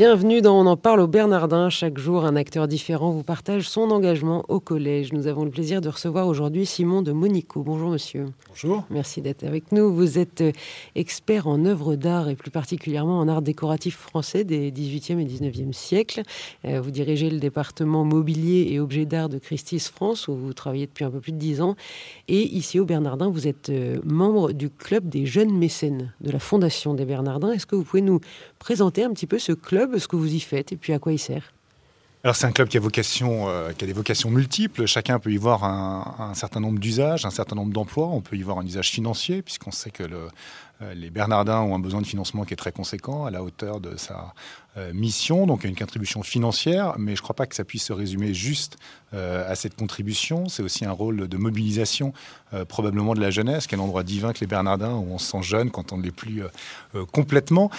Bienvenue dans On en parle au Bernardin. Chaque jour, un acteur différent vous partage son engagement au collège. Nous avons le plaisir de recevoir aujourd'hui Simon de Monico. Bonjour monsieur. Bonjour. Merci d'être avec nous. Vous êtes euh, expert en œuvres d'art et plus particulièrement en art décoratif français des 18e et 19e siècles. Euh, vous dirigez le département mobilier et objets d'art de Christie's France où vous travaillez depuis un peu plus de 10 ans. Et ici au Bernardin, vous êtes euh, membre du club des jeunes mécènes de la Fondation des Bernardins. Est-ce que vous pouvez nous présenter un petit peu ce club, ce que vous y faites et puis à quoi il sert? Alors c'est un club qui a, euh, qui a des vocations multiples. Chacun peut y voir un, certain nombre d'usages, un certain nombre d'emplois. On peut y voir un usage financier, puisqu'on sait que le, les Bernardins ont un besoin de financement qui est très conséquent, à la hauteur de sa euh, mission, donc une contribution financière, mais je ne crois pas que ça puisse se résumer juste euh, à cette contribution. C'est aussi un rôle de mobilisation, probablement de la jeunesse, qui est l'endroit divin que les Bernardins, où on se sent jeune quand on ne l'est plus complètement.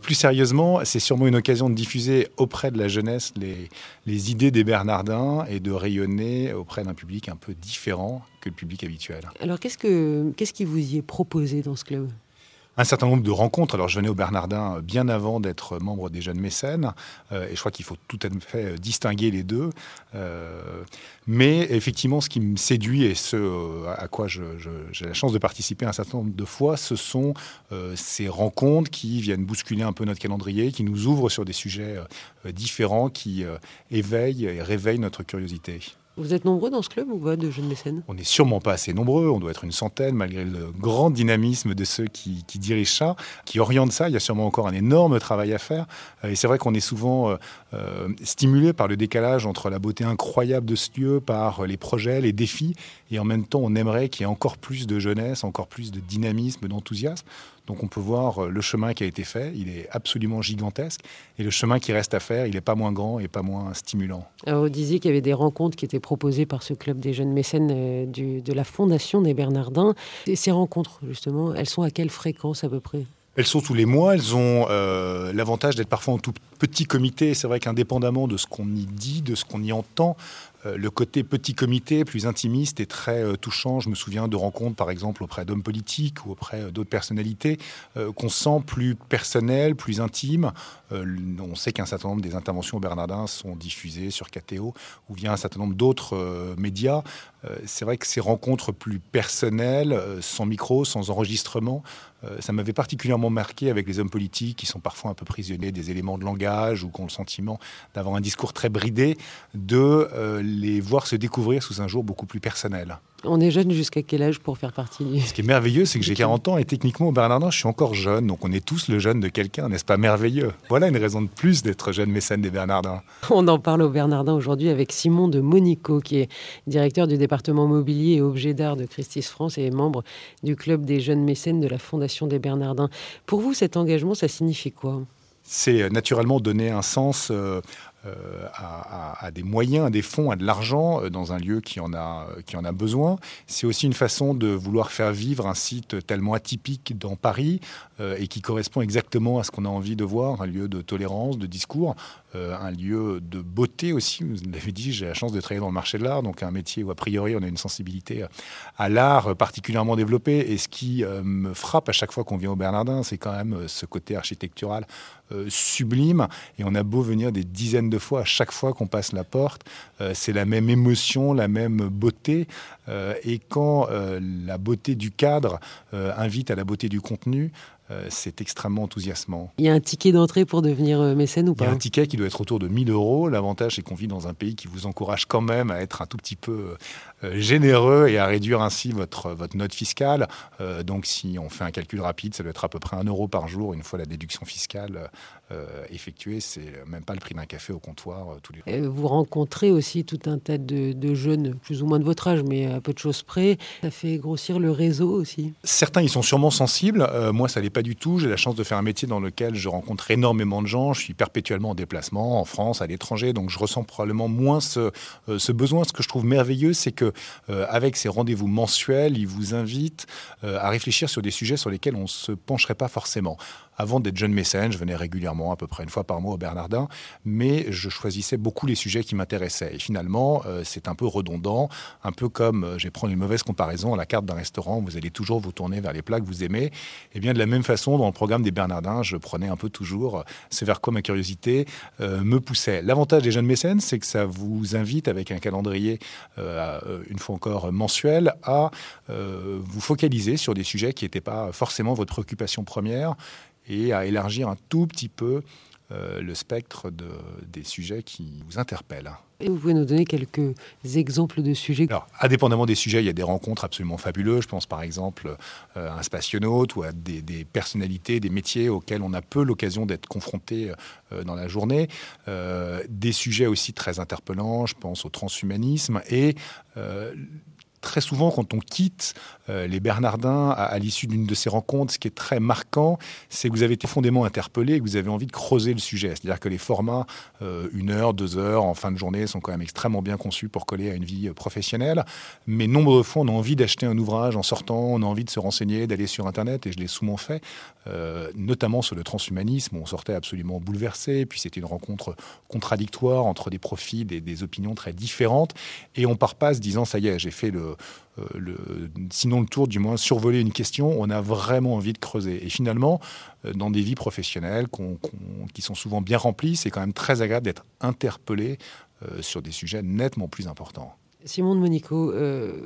plus sérieusement, c'est sûrement une occasion de diffuser auprès de la jeunesse les, les idées des Bernardins et de rayonner auprès d'un public un peu différent que le public habituel. Alors qu'est-ce, que, qu'est-ce qui vous y est proposé dans ce club? Un certain nombre de rencontres. Alors, je venais au Bernardin bien avant d'être membre des jeunes mécènes, euh, et je crois qu'il faut tout à fait euh, distinguer les deux. Euh, mais effectivement, ce qui me séduit et ce à quoi j'ai la chance de participer un certain nombre de fois, ce sont ces rencontres qui viennent bousculer un peu notre calendrier, qui nous ouvrent sur des sujets différents, qui éveillent et réveillent notre curiosité. Vous êtes nombreux dans ce club ou pas de jeunes mécènes? On n'est sûrement pas assez nombreux, on doit être une centaine malgré le grand dynamisme de ceux qui, dirigent ça, qui orientent ça. Il y a sûrement encore un énorme travail à faire. Euh, et c'est vrai qu'on est souvent euh, euh, stimulé par le décalage entre la beauté incroyable de ce lieu, par les projets, les défis, et en même temps on aimerait qu'il y ait encore plus de jeunesse, encore plus de dynamisme, d'enthousiasme. Donc on peut voir le chemin qui a été fait, il est absolument gigantesque, et le chemin qui reste à faire, il n'est pas moins grand et pas moins stimulant. Alors vous disiez qu'il y avait des rencontres qui étaient proposées par ce club des jeunes mécènes euh, de la Fondation des Bernardins. Et ces rencontres, justement, elles sont à quelle fréquence à peu près? Elles sont tous les mois, elles ont euh, l'avantage d'être parfois en tout petit comité. C'est vrai qu'indépendamment de ce qu'on y dit, de ce qu'on y entend, euh, le côté petit comité, plus intimiste, est très euh, touchant. Je me souviens de rencontres, par exemple, auprès d'hommes politiques ou auprès d'autres personnalités, qu'on sent plus personnelles, plus intimes. on sait qu'un certain nombre des interventions au Bernardin sont diffusées sur KTO ou via un certain nombre d'autres médias. C'est vrai que ces rencontres plus personnelles, sans micro, sans enregistrement, ça m'avait particulièrement marqué avec les hommes politiques qui sont parfois un peu prisonniers des éléments de langage ou qui ont le sentiment d'avoir un discours très bridé, de les voir se découvrir sous un jour beaucoup plus personnel. On est jeune jusqu'à quel âge pour faire partie du... Ce qui est merveilleux, c'est que j'ai 40 ans et techniquement au Bernardin, je suis encore jeune. Donc on est tous le jeune de quelqu'un, n'est-ce pas merveilleux? Voilà une raison de plus d'être jeune mécène des Bernardins. On en parle au Bernardin aujourd'hui avec Simon de Monico, qui est directeur du département mobilier et objets d'art de Christie's France et membre du club des jeunes mécènes de la Fondation des Bernardins. Pour vous, cet engagement, ça signifie quoi? C'est naturellement donner un sens euh, euh, à, des moyens, à des fonds, à de l'argent euh, dans un lieu qui en a, qui en a besoin. C'est aussi une façon de vouloir faire vivre un site tellement atypique dans Paris et qui correspond exactement à ce qu'on a envie de voir, un lieu de tolérance, de discours, un lieu de beauté aussi. Vous l'avez dit, j'ai la chance de travailler dans le marché de l'art, donc un métier où a priori on a une sensibilité à l'art particulièrement développée. Et ce qui me frappe à chaque fois qu'on vient au Bernardin, c'est quand même ce côté architectural sublime. Et on a beau venir des dizaines de fois à chaque fois qu'on passe la porte. Euh, c'est la même émotion, la même beauté. Euh, et quand euh, la beauté du cadre invite à la beauté du contenu, c'est extrêmement enthousiasmant. Il y a un ticket d'entrée pour devenir mécène ou pas Il y a un ticket qui doit être autour de 1000 euros. L'avantage, c'est qu'on vit dans un pays qui vous encourage quand même à être un tout petit peu généreux et à réduire ainsi votre, votre note fiscale. donc, si on fait un calcul rapide, ça doit être à peu près 1 euro par jour une fois la déduction fiscale effectuée. C'est même pas le prix d'un café au comptoir euh, tous les Vous rencontrez aussi tout un tas de, jeunes, plus ou moins de votre âge, mais à peu de choses près. Ça fait grossir le réseau aussi. Certains y sont sûrement sensibles. Euh, moi, ça l'est pas du tout. J'ai la chance de faire un métier dans lequel je rencontre énormément de gens. Je suis perpétuellement en déplacement en France, à l'étranger, donc je ressens probablement moins ce, euh, ce besoin. Ce que je trouve merveilleux, c'est que avec ces rendez-vous mensuels, ils vous invitent à réfléchir sur des sujets sur lesquels on se pencherait pas forcément. Avant d'être jeune mécène, je venais régulièrement, à peu près une fois par mois au Bernardin, mais je choisissais beaucoup les sujets qui m'intéressaient. Et finalement, euh, c'est un peu redondant, un peu comme, euh, je vais prendre une mauvaise comparaison, à la carte d'un restaurant, vous allez toujours vous tourner vers les plats que vous aimez. Et eh bien de la même façon, dans le programme des Bernardins, je prenais un peu toujours ce vers quoi ma curiosité me poussait. L'avantage des jeunes mécènes, c'est que ça vous invite avec un calendrier, une fois encore mensuel, à vous focaliser sur des sujets qui n'étaient pas forcément votre préoccupation première et à élargir un tout petit peu euh, le spectre de, des sujets qui vous interpellent. Et vous pouvez nous donner quelques exemples de sujets Alors, indépendamment des sujets, il y a des rencontres absolument fabuleuses. Je pense par exemple euh, à un spationaute ou à des, personnalités, des métiers auxquels on a peu l'occasion d'être confronté euh, dans la journée. des sujets aussi très interpellants, je pense au transhumanisme et très souvent, quand on quitte euh, les Bernardins à, l'issue d'une de ces rencontres, ce qui est très marquant, c'est que vous avez été fondément interpellé et que vous avez envie de creuser le sujet. C'est-à-dire que les formats, euh, une heure, deux heures, en fin de journée, sont quand même extrêmement bien conçus pour coller à une vie euh, professionnelle. Mais nombre de fois, on a envie d'acheter un ouvrage en sortant, on a envie de se renseigner, d'aller sur Internet, et je l'ai souvent fait, notamment sur le transhumanisme, où on sortait absolument bouleversé, puis c'était une rencontre contradictoire entre des profils, des, des opinions très différentes, et on part pas se disant, ça y est, j'ai fait le, le, sinon le tour, du moins survoler une question, on a vraiment envie de creuser. Et finalement, euh, dans des vies professionnelles qui sont souvent bien remplies, c'est quand même très agréable d'être interpellé euh, sur des sujets nettement plus importants. Simon de Monico,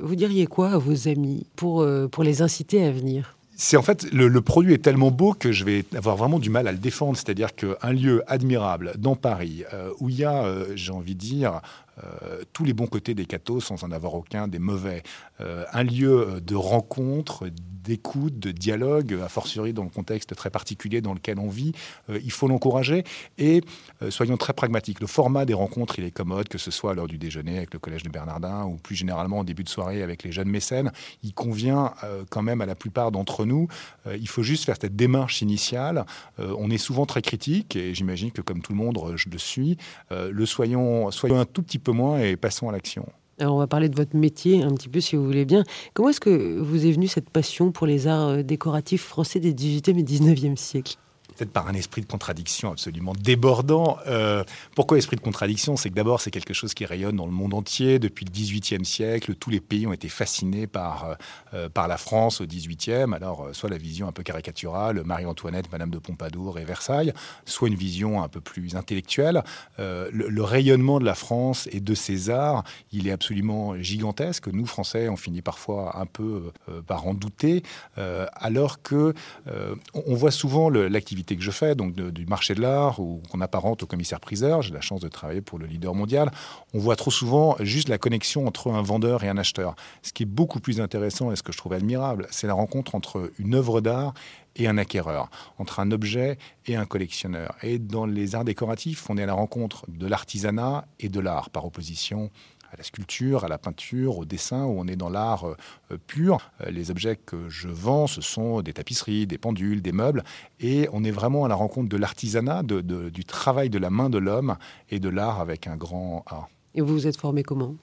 vous diriez quoi à vos amis pour, pour les inciter à venir? C'est en fait le, produit est tellement beau que je vais avoir vraiment du mal à le défendre. C'est-à-dire qu'un lieu admirable dans Paris où il y a, j'ai envie de dire, euh, tous les bons côtés des cathos sans en avoir aucun des mauvais. Euh, un lieu de rencontre, d'écoute, de dialogue, a fortiori dans le contexte très particulier dans lequel on vit. Euh, il faut l'encourager et soyons très pragmatiques. Le format des rencontres, il est commode, que ce soit lors du déjeuner avec le Collège de Bernardin ou plus généralement en début de soirée avec les jeunes mécènes. Il convient quand même à la plupart d'entre nous. il faut juste faire cette démarche initiale. on est souvent très critique et j'imagine que comme tout le monde, je le suis. le soyons, soyons un tout petit peu moins et passons à l'action. Alors on va parler de votre métier un petit peu si vous voulez bien. Comment est-ce que vous est venue cette passion pour les arts euh, décoratifs français des 18e et 19e siècles? Peut-être par un esprit de contradiction absolument débordant. Euh, pourquoi esprit de contradiction? C'est que d'abord, c'est quelque chose qui rayonne dans le monde entier. Depuis le XVIIIe siècle, tous les pays ont été fascinés par, euh, euh, par la France au XVIIIe. Alors, soit la vision un peu caricaturale, Marie-Antoinette, Madame de Pompadour et Versailles, soit une vision un peu plus intellectuelle. Le, rayonnement de la France et de ses arts, il est absolument gigantesque. Nous, Français, on finit parfois un peu par en douter, alors que on voit souvent l'activité que je fais, donc du marché de l'art, ou qu'on apparente au commissaire-priseur, j'ai la chance de travailler pour le leader mondial, on voit trop souvent juste la connexion entre un vendeur et un acheteur. Ce qui est beaucoup plus intéressant et ce que je trouve admirable, c'est la rencontre entre une œuvre d'art et un acquéreur, entre un objet et un collectionneur. Et dans les arts décoratifs, on est à la rencontre de l'artisanat et de l'art, par opposition à la sculpture, à la peinture, au dessin, où on est dans l'art euh, pur. Euh, les objets que je vends, ce sont des tapisseries, des pendules, des meubles, et on est vraiment à la rencontre de l'artisanat, du travail de la main de l'homme et de l'art avec un grand A. Et vous vous êtes formé comment?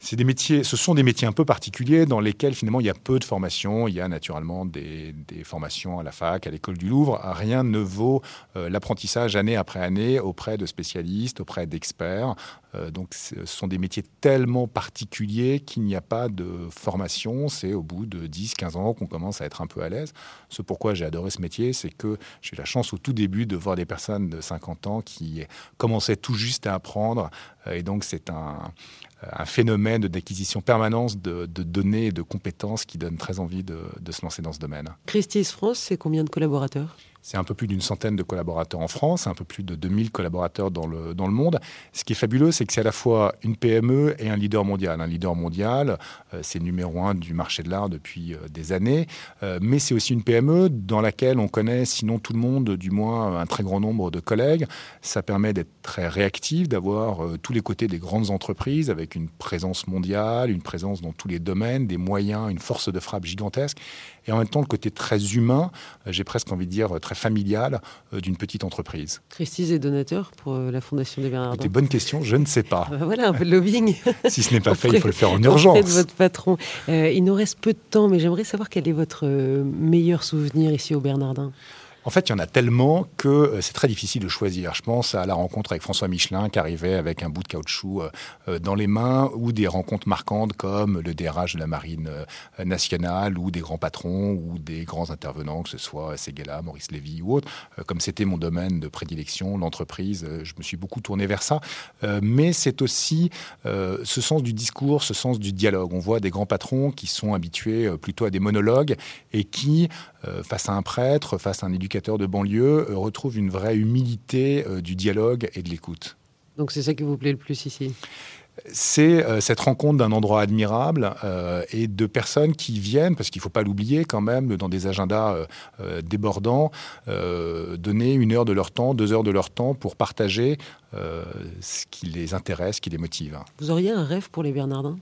C'est des métiers, ce sont des métiers un peu particuliers dans lesquels finalement il y a peu de formation. Il y a naturellement des, formations à la fac, à l'école du Louvre. Rien ne vaut euh, l'apprentissage année après année auprès de spécialistes, auprès d'experts. Euh, donc ce sont des métiers tellement particuliers qu'il n'y a pas de formation. C'est au bout de 10-15 ans qu'on commence à être un peu à l'aise. Ce pourquoi j'ai adoré ce métier, c'est que j'ai eu la chance au tout début de voir des personnes de 50 ans qui commençaient tout juste à apprendre. Et donc c'est un, un phénomène d'acquisition permanente de, données et de compétences qui donne très envie de, de se lancer dans ce domaine. Christie's France, c'est combien de collaborateurs? C'est un peu plus d'une centaine de collaborateurs en France, un peu plus de 2000 collaborateurs dans le, dans le monde. Ce qui est fabuleux, c'est que c'est à la fois une PME et un leader mondial. Un leader mondial, euh, c'est numéro un du marché de l'art depuis euh, des années, euh, mais c'est aussi une PME dans laquelle on connaît, sinon tout le monde, du moins un très grand nombre de collègues. Ça permet d'être très réactif, d'avoir tous les côtés des grandes entreprises avec une présence mondiale, une présence dans tous les domaines, des moyens, une force de frappe gigantesque et en même temps le côté très humain, euh, j'ai presque envie de dire très familial euh, d'une petite entreprise. Christie's est donateur pour euh, la Fondation des Bernardins C'était bonne question, je ne sais pas. Ah bah voilà, un peu de lobbying. si ce n'est pas fait, il faut le faire en urgence. de votre patron. il nous reste peu de temps, mais j'aimerais savoir quel est votre meilleur souvenir ici au Bernardin En fait, il y en a tellement que euh, c'est très difficile de choisir. Je pense à la rencontre avec François Michelin qui arrivait avec un bout de caoutchouc euh, euh, dans les mains ou des rencontres marquantes comme le DRH de la Marine nationale ou des grands patrons ou des grands intervenants, que ce soit Seguela, Maurice Lévy ou autres. Comme c'était mon domaine de prédilection, l'entreprise, je me suis beaucoup tourné vers ça. Mais c'est aussi ce sens du discours, ce sens du dialogue. On voit des grands patrons qui sont habitués plutôt à des monologues et qui, face à un prêtre, face à un éducateur, de banlieue euh, retrouve une vraie humilité euh, du dialogue et de l'écoute. Donc c'est ça qui vous plaît le plus ici? C'est euh, cette rencontre d'un endroit admirable et de personnes qui viennent, parce qu'il ne faut pas l'oublier quand même, dans des agendas débordants, donner une heure de leur temps, deux heures de leur temps pour partager ce qui les intéresse, ce qui les motive. Vous auriez un rêve pour les Bernardins?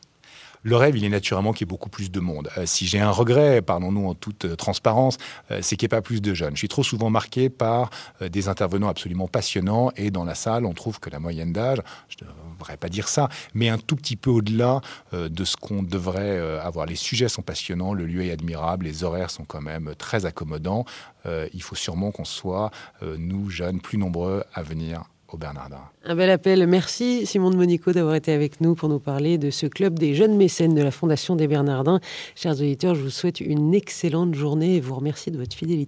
Le rêve, il est naturellement qu'il y ait beaucoup plus de monde. Euh, si j'ai un regret, parlons-nous en toute euh, transparence, euh, c'est qu'il n'y ait pas plus de jeunes. Je suis trop souvent marqué par des intervenants absolument passionnants et dans la salle, on trouve que la moyenne d'âge, je ne devrais pas dire ça, mais un tout petit peu au-delà de ce qu'on devrait avoir. Les sujets sont passionnants, le lieu est admirable, les horaires sont quand même très accommodants. il faut sûrement qu'on soit, nous jeunes, plus nombreux à venir au Bernardin. Un bel appel. Merci Simon de Monico d'avoir été avec nous pour nous parler de ce club des jeunes mécènes de la Fondation des Bernardins. Chers auditeurs, je vous souhaite une excellente journée et vous remercie de votre fidélité.